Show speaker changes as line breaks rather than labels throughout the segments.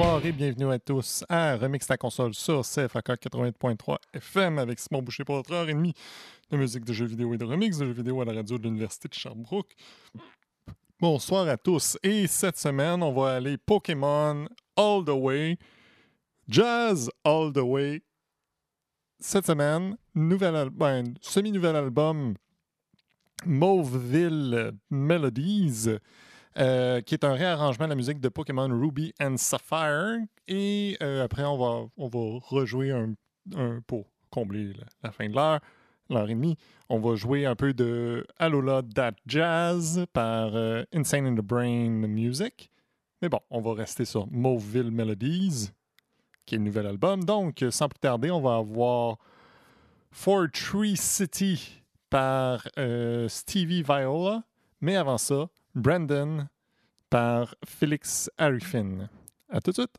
Bonsoir et bienvenue à tous à Remix ta console sur CFAK 88.3 FM avec Simon Boucher pour votre heure et demie de musique de jeux vidéo et de remix de jeux vidéo à la radio de l'Université de Sherbrooke. Bonsoir à tous et cette semaine on va aller Pokémon All the Way, Jazz All the Way. Cette semaine, nouvel al- ben, semi-nouvel album Mauveville Melodies. Euh, qui est un réarrangement de la musique de Pokémon Ruby and Sapphire. Et euh, après, on va, on va rejouer un, un- pour combler la, la fin de l'heure, l'heure et demie. On va jouer un peu de Alola That Jazz par euh, Insane in the Brain Music. Mais bon, on va rester sur Mauville Melodies, qui est le nouvel album. Donc, sans plus tarder, on va avoir For Tree City par Stevie Viola. Mais avant ça, Brandon par Félix Arifin. À tout de suite.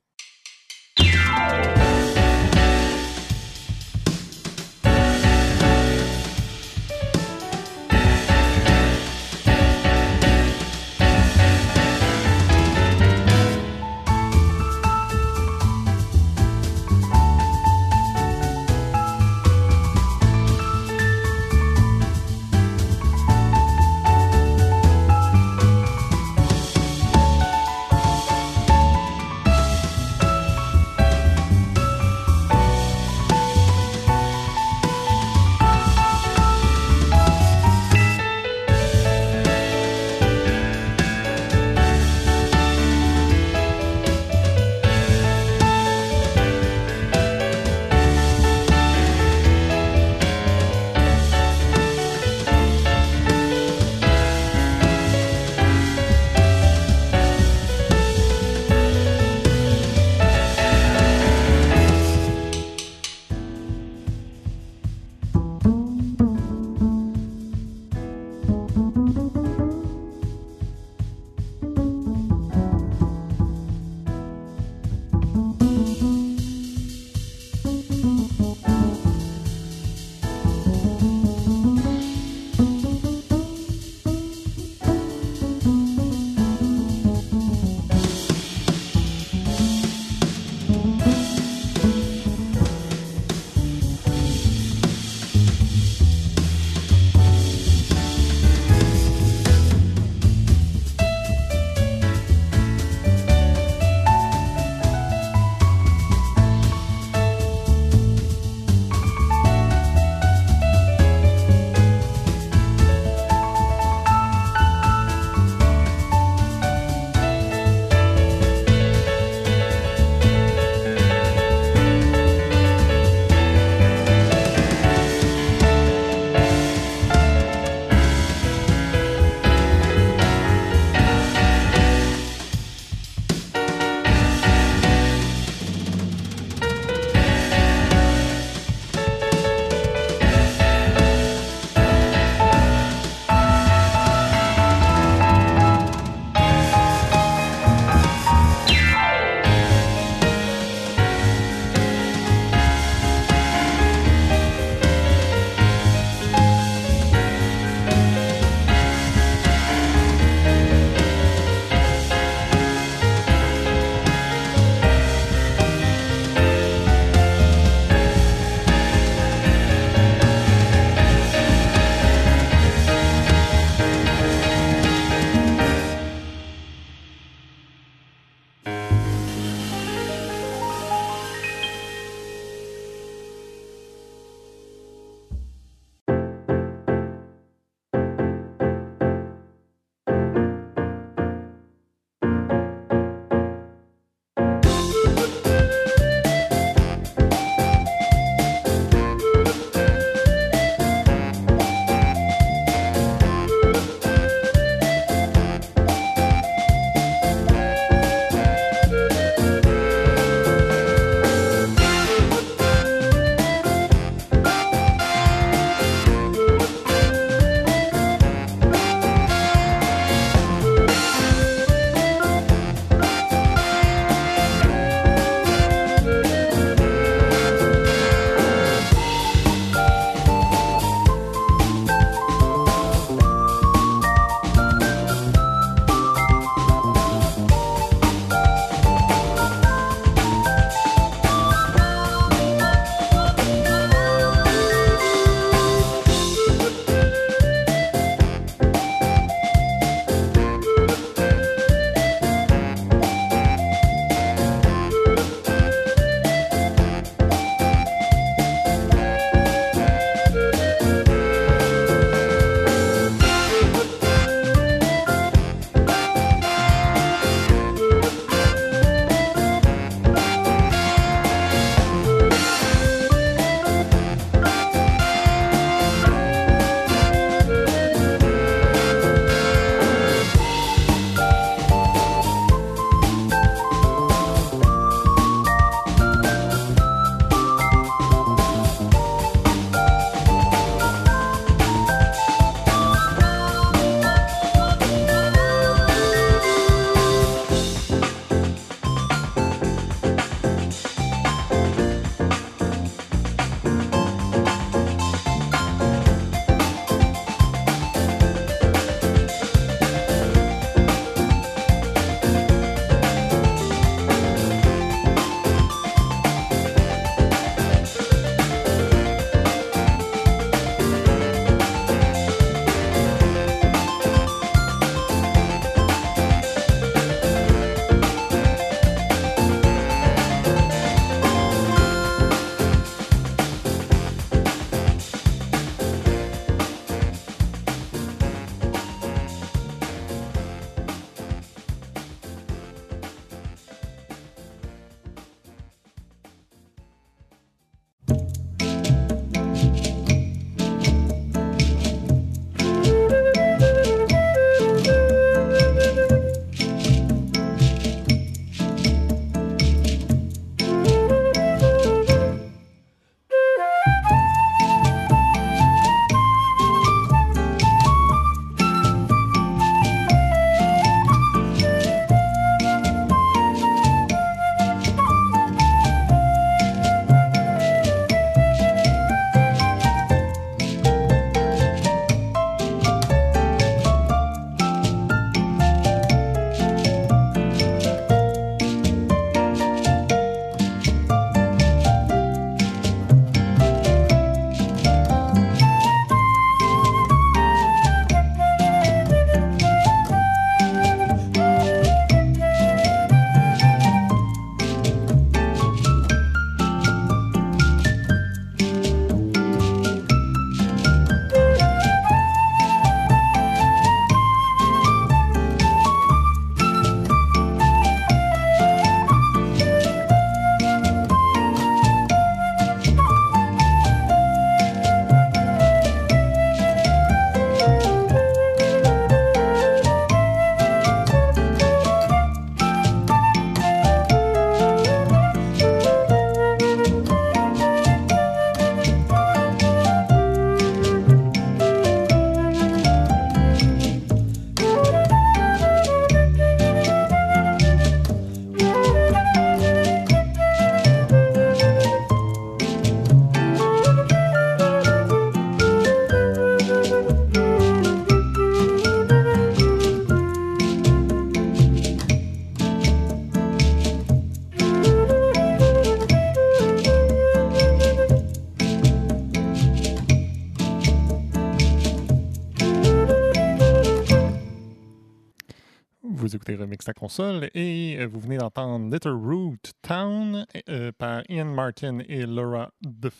Remix la console et euh, vous venez d'entendre Little Root Town euh, par Ian Martin et Laura The,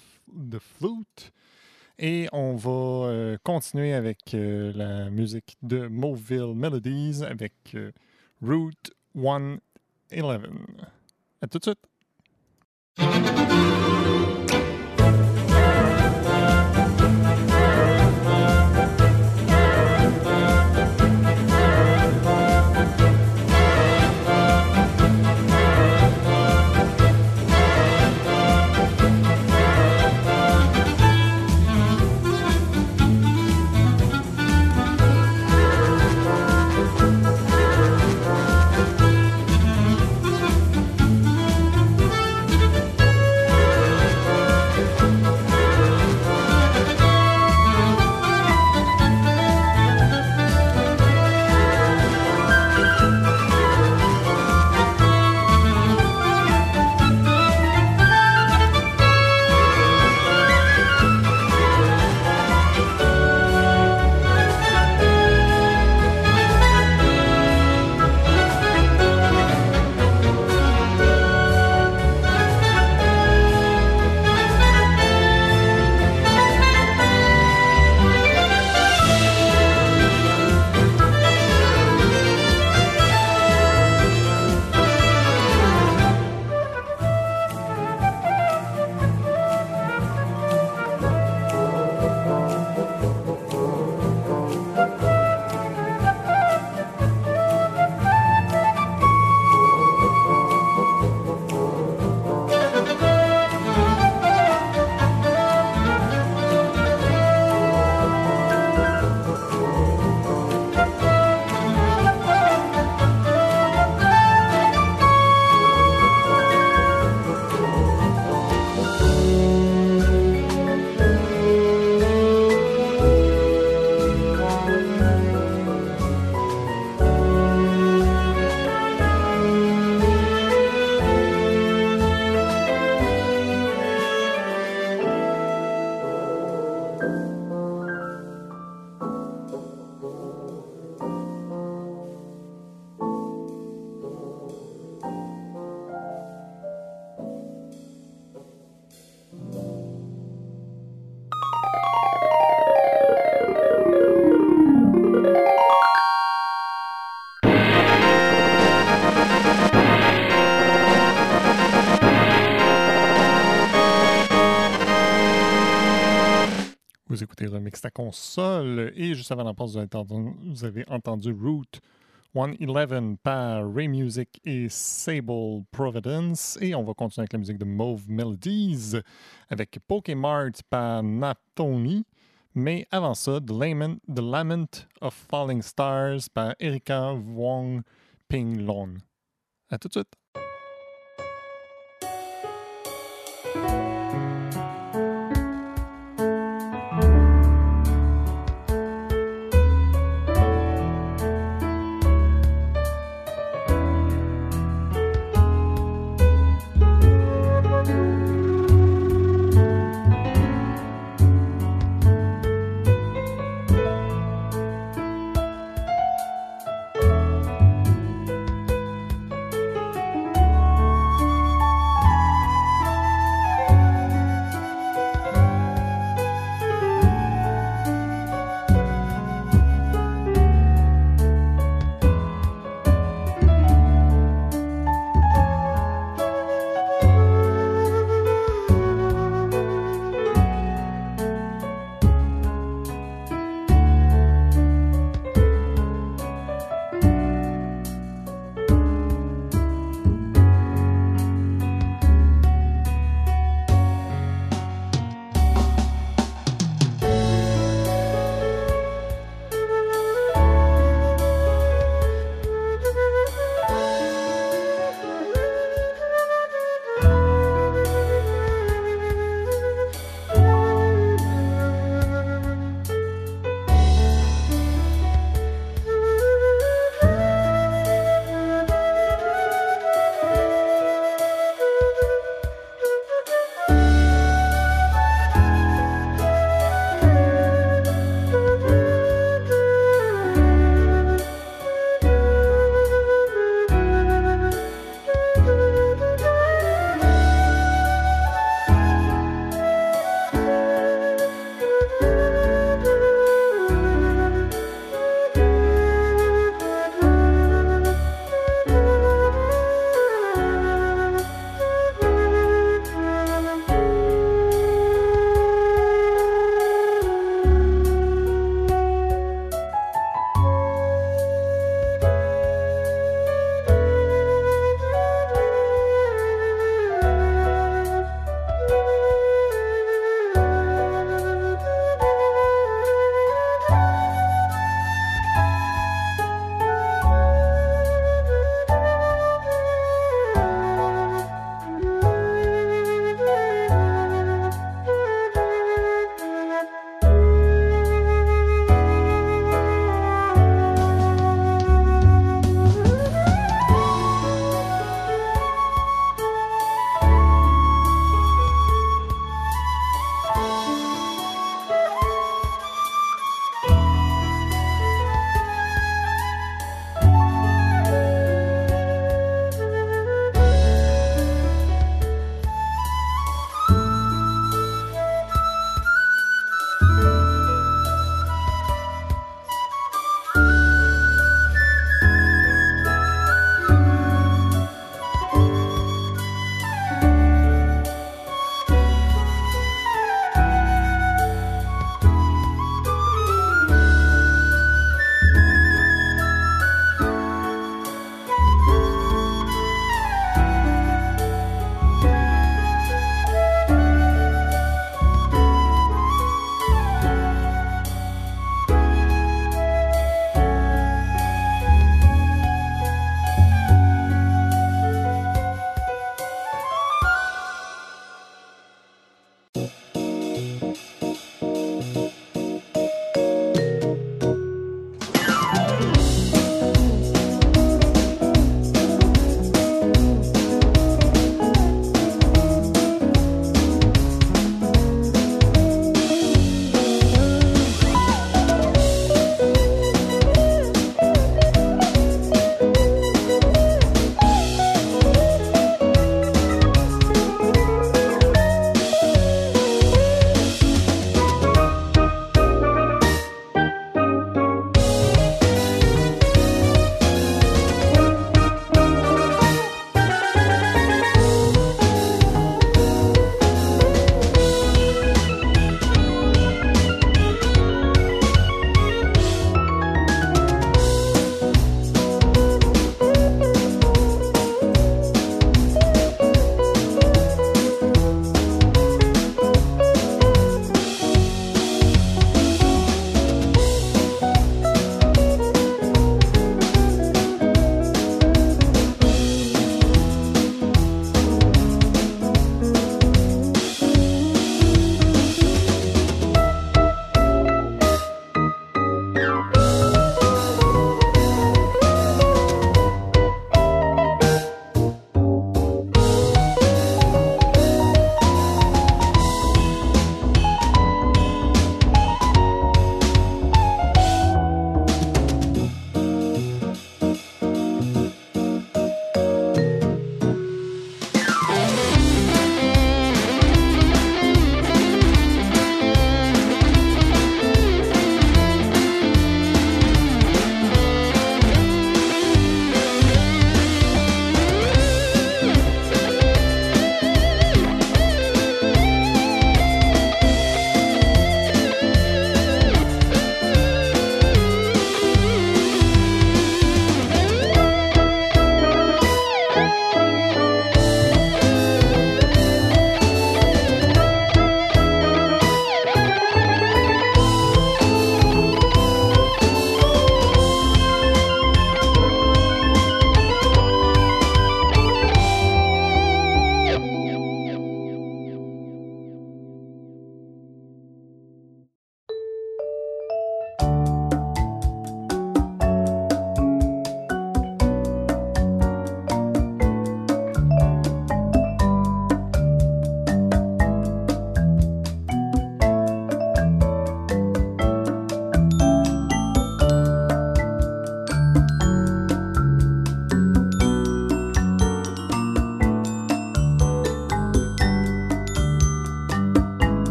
The Flute. Et on va euh, continuer avec la musique de Moville Melodies avec Route 111. À tout de suite! Console et juste avant la pause, vous avez entendu, vous avez entendu Route 111 par Ray Music et Sable Providence. Et on va continuer avec la musique de Mauve Melodies avec Pokémart par Naptoni. Mais avant ça, The Lament, The Lament of Falling Stars par Erika Wong Ping Lon. À tout de suite.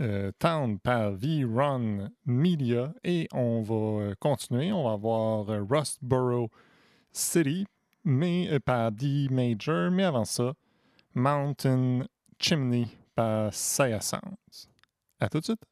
Euh, Town par V-Run Media. Et on va euh, continuer. On va voir euh, Rustboro City, mais par D Major. Mais avant ça, Mountain Chimney par Saya Sounds. À tout de suite.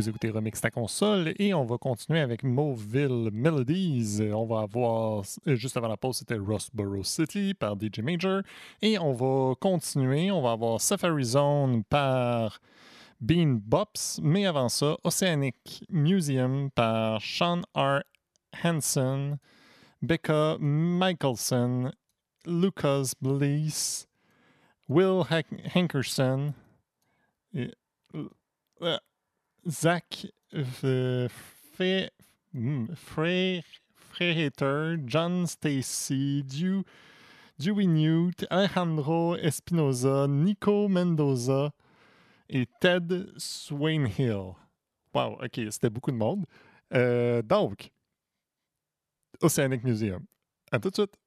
Vous écoutez Remix ta console et on va continuer avec Moville Melodies. On va avoir, euh, juste avant la pause, c'était Rustboro City par DJ Major. Et on va continuer, on va avoir Safari Zone par Bean Bops. Mais avant ça, Oceanic Museum par Sean R. Hansen, Becca Michelson, Lucas Bliss, Will Hankerson, et, Zach euh, Frère John Stacy, Dewey Newt, Alejandro Espinoza, Nico Mendoza et Ted Swainhill. Wow, ok, c'était beaucoup de monde. Euh, donc, Oceanic Museum. À tout de suite.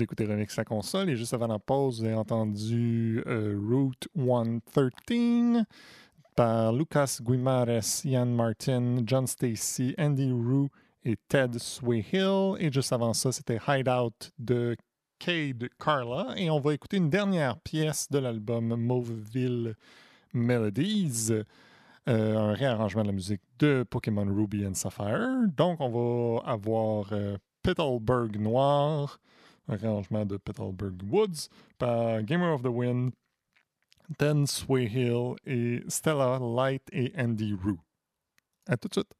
Vous écoutez Remix la console et juste avant la pause, vous avez entendu euh, Route 113 par Lucas Guimares, Ian Martin, John Stacy, Andy Rue et Ted Swayhill. Et juste avant ça, c'était Hideout de Cade Carla. Et on va écouter une dernière pièce de l'album Mauveville Melodies. Euh, un réarrangement de la musique de Pokémon Ruby and Sapphire. Donc, on va avoir euh, Petalburg Noir, un réarrangement de Petalburg Woods par Gamer of the Wind, Dan Swayhill et Stella Light et Andy Rue. À tout de suite.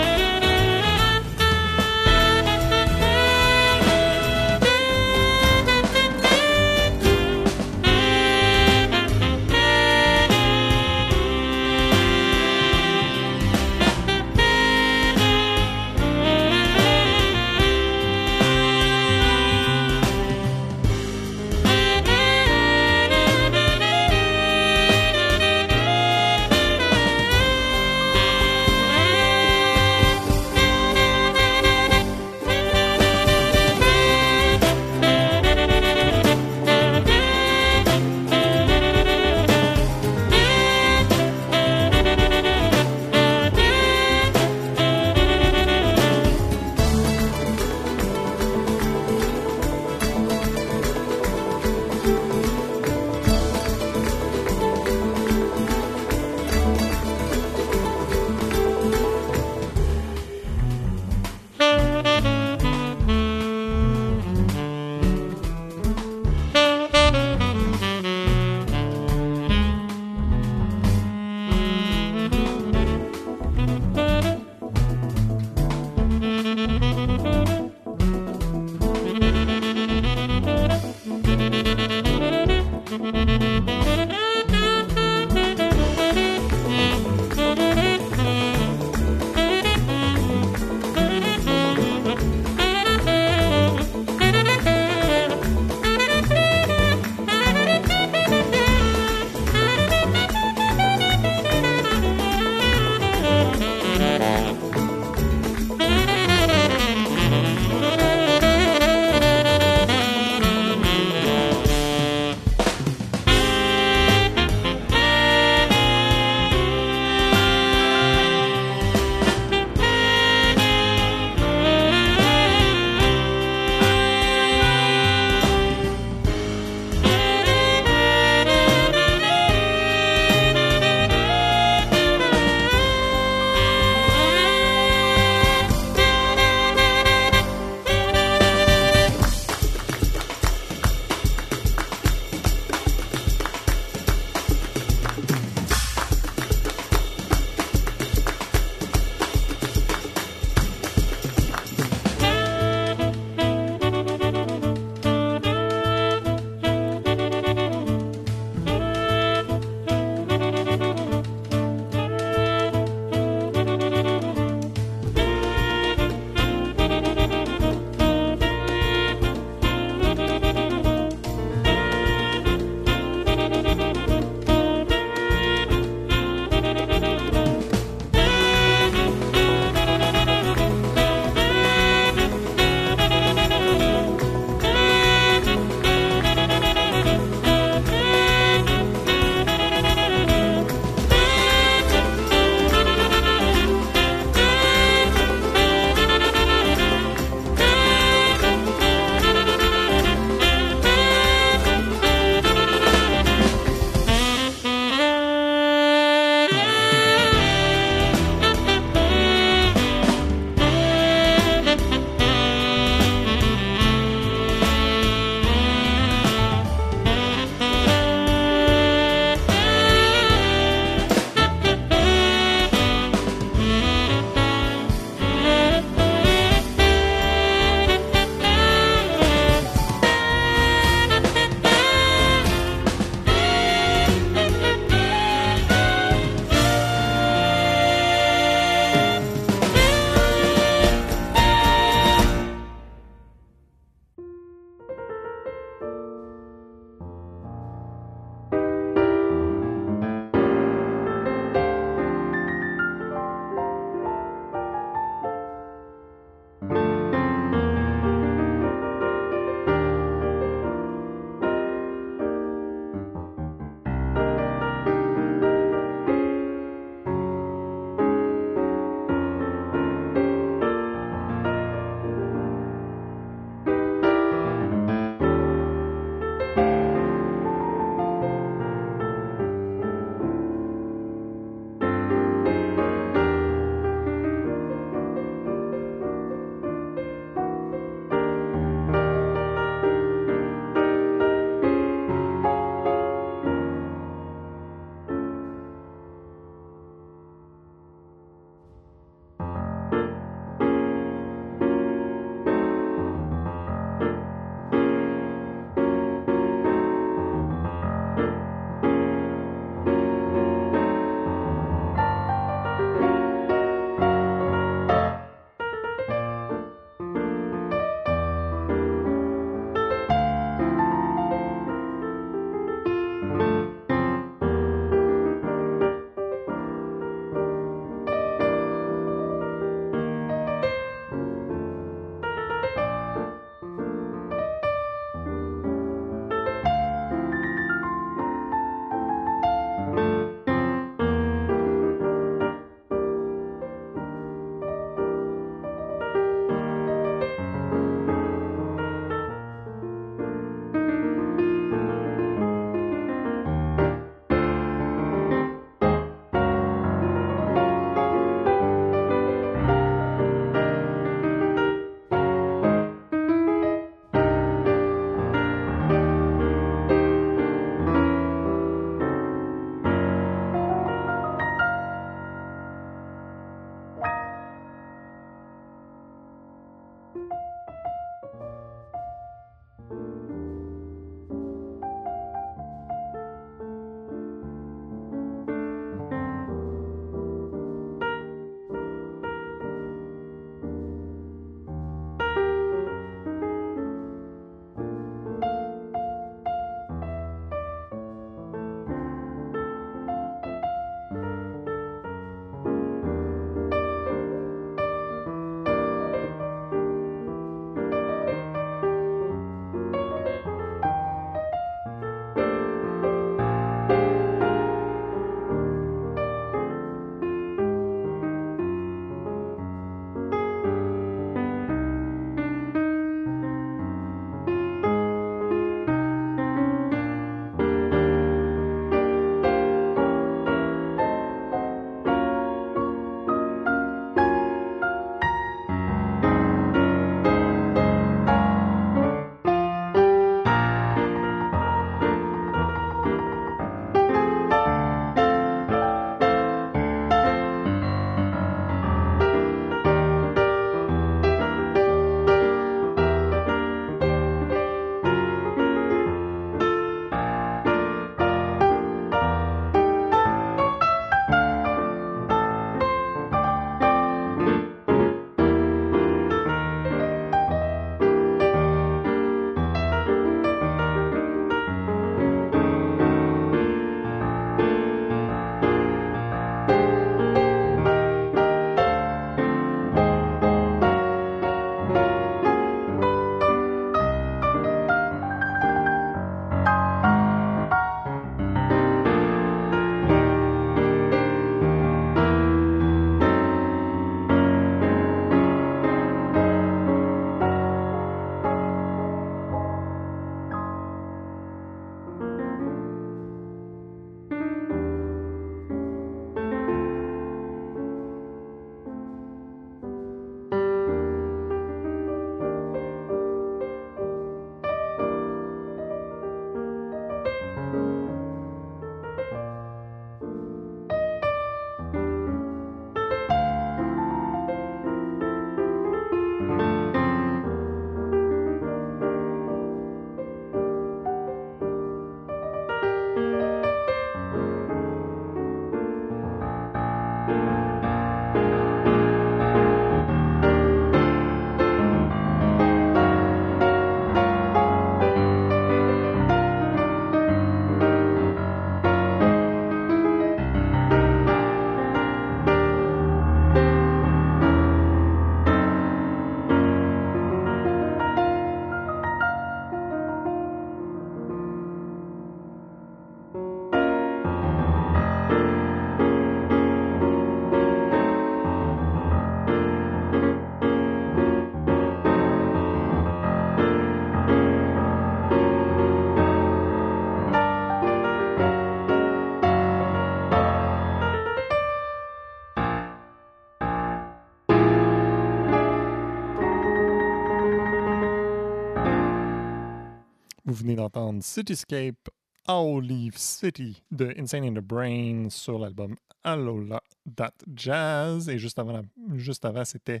Venez d'entendre Cityscape Olive City de Insane in the Brain sur l'album Alola That Jazz. Et juste avant, juste avant c'était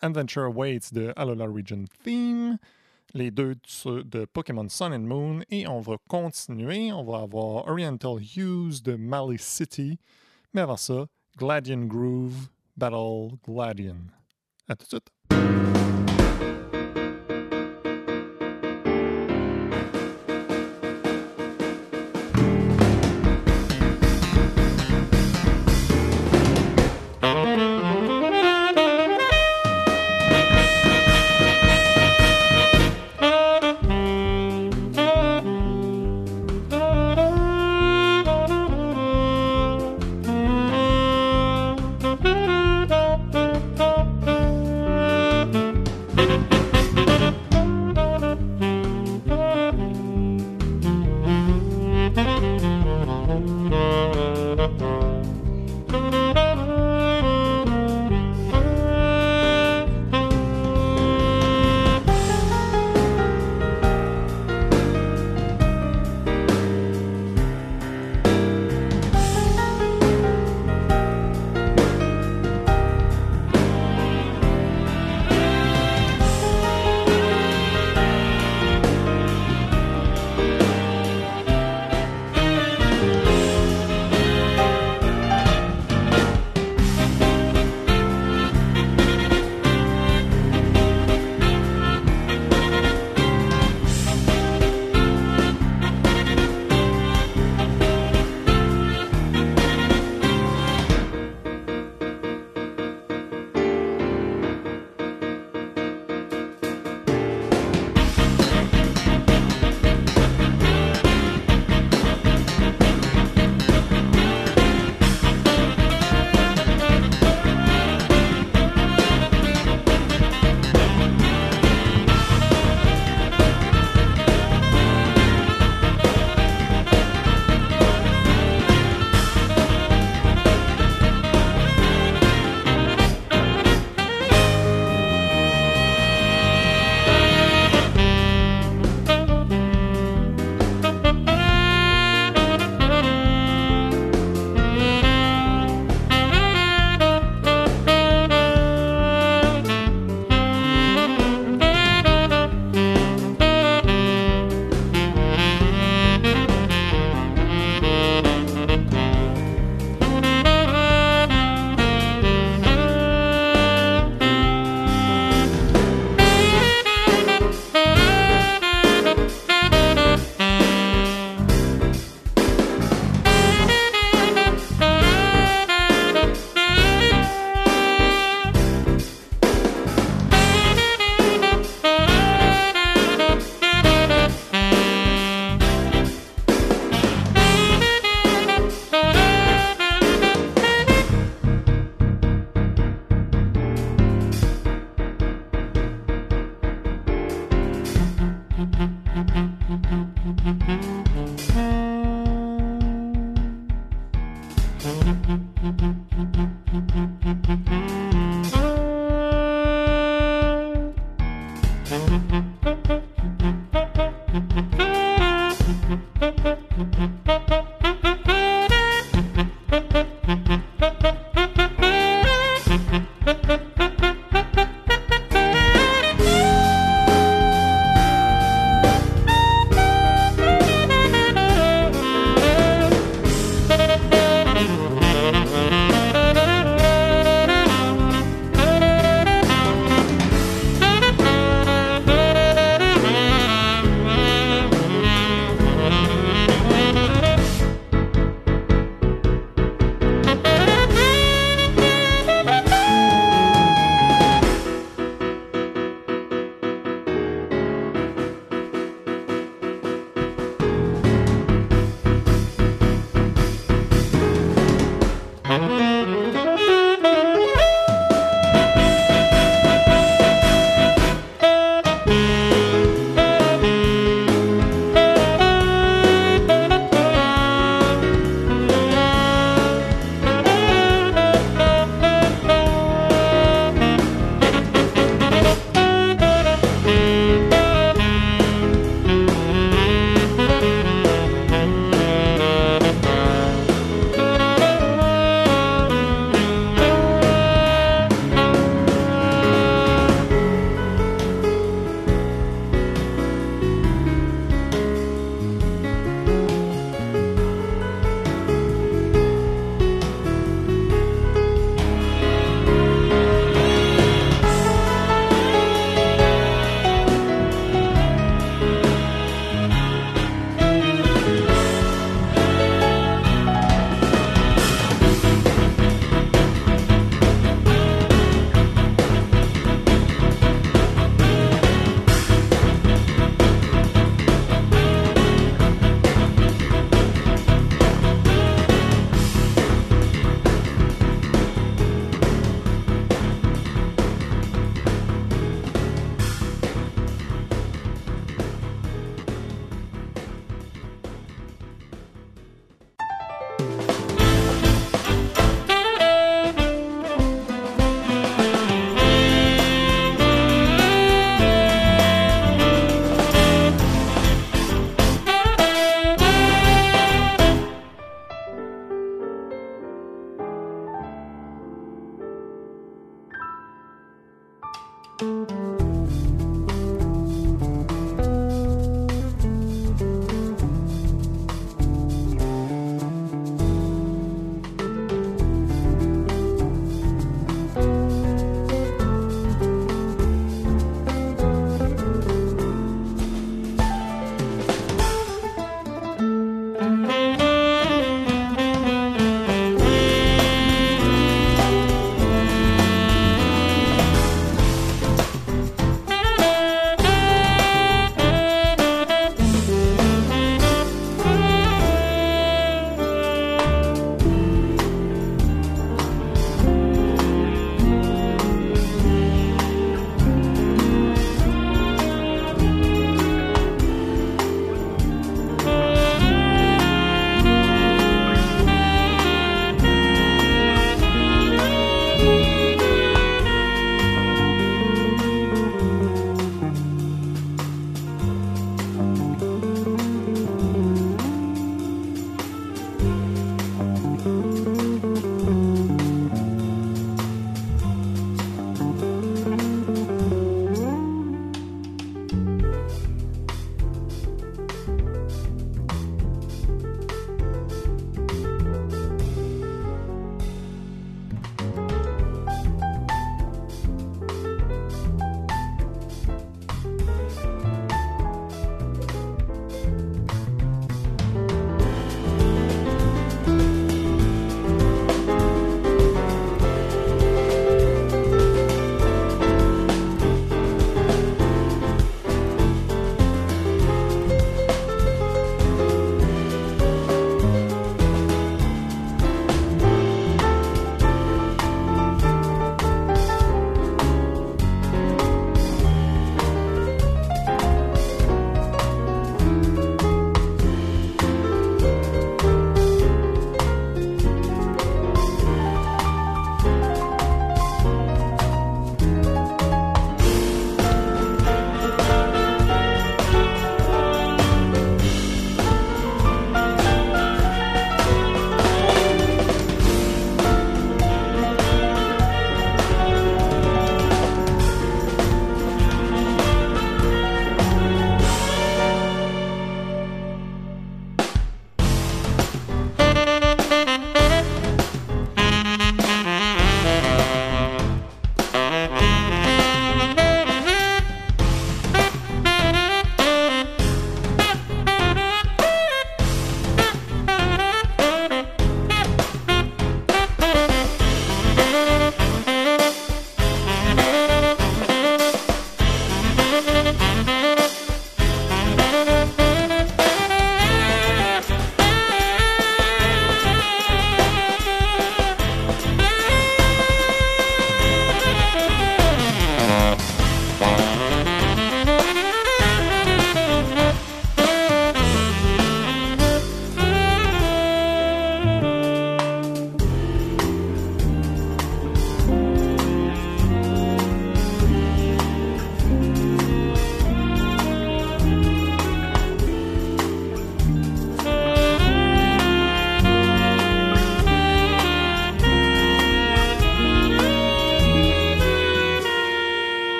Adventure Awaits de Alola Region Theme. Les deux de Pokémon Sun and Moon. Et on va continuer. On va avoir Oriental Hues de Mali City. Mais avant ça, Gladian Groove Battle Gladian. À tout de suite.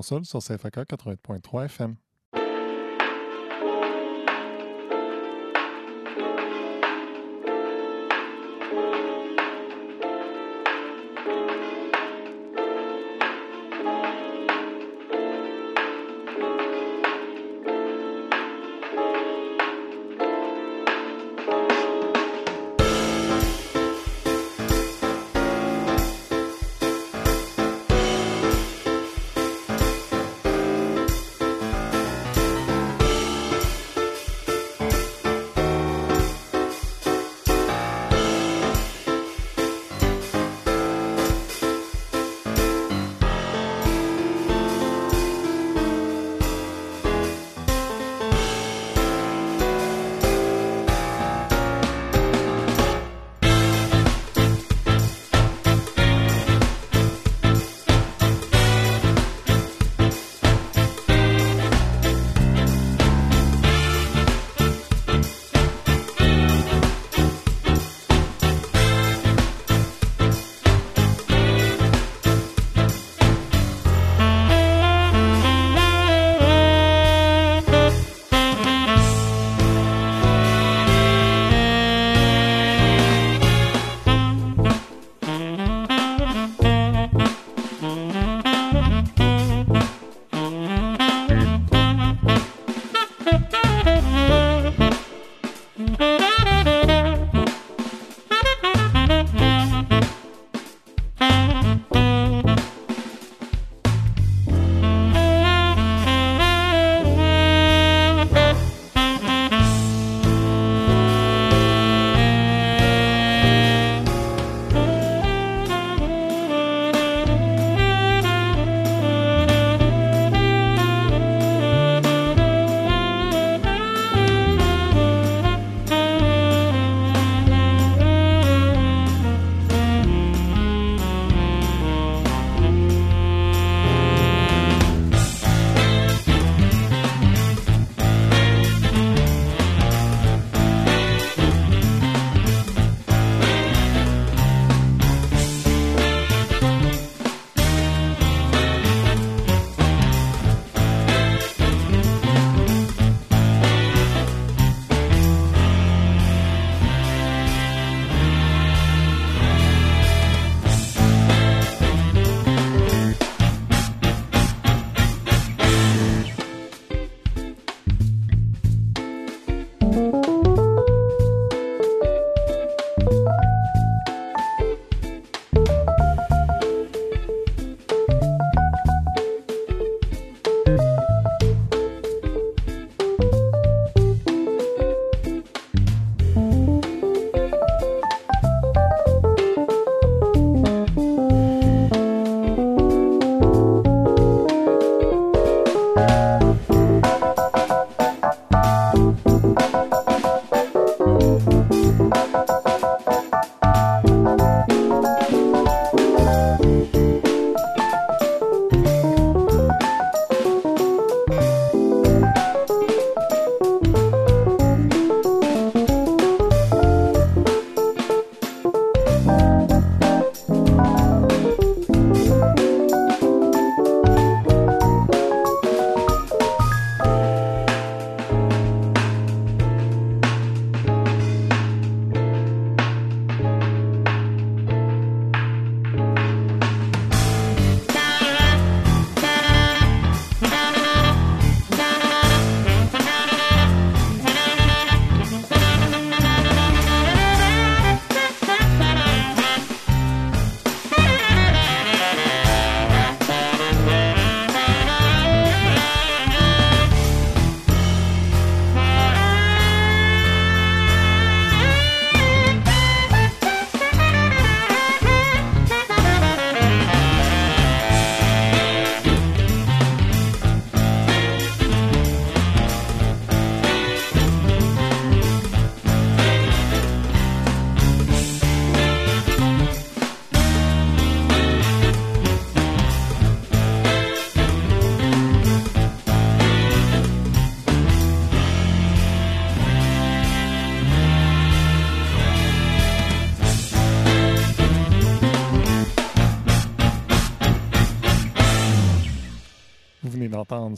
Console sur CFAK 80.3 FM.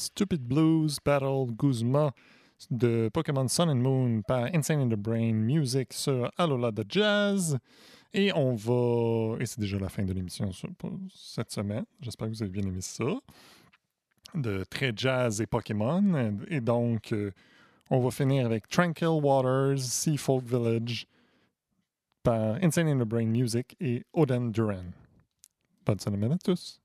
Stupid Blues Battle Guzma de Pokémon Sun and Moon par Insane in the Brain Music sur Alola de Jazz. Et on va. Et c'est déjà la fin de l'émission cette semaine. J'espère que vous avez bien aimé ça. De très jazz et Pokémon. Et donc, euh, on va finir avec Tranquil Waters, Sea Folk Village par Insane in the Brain Music et Oden Duran. Bonne semaine à tous.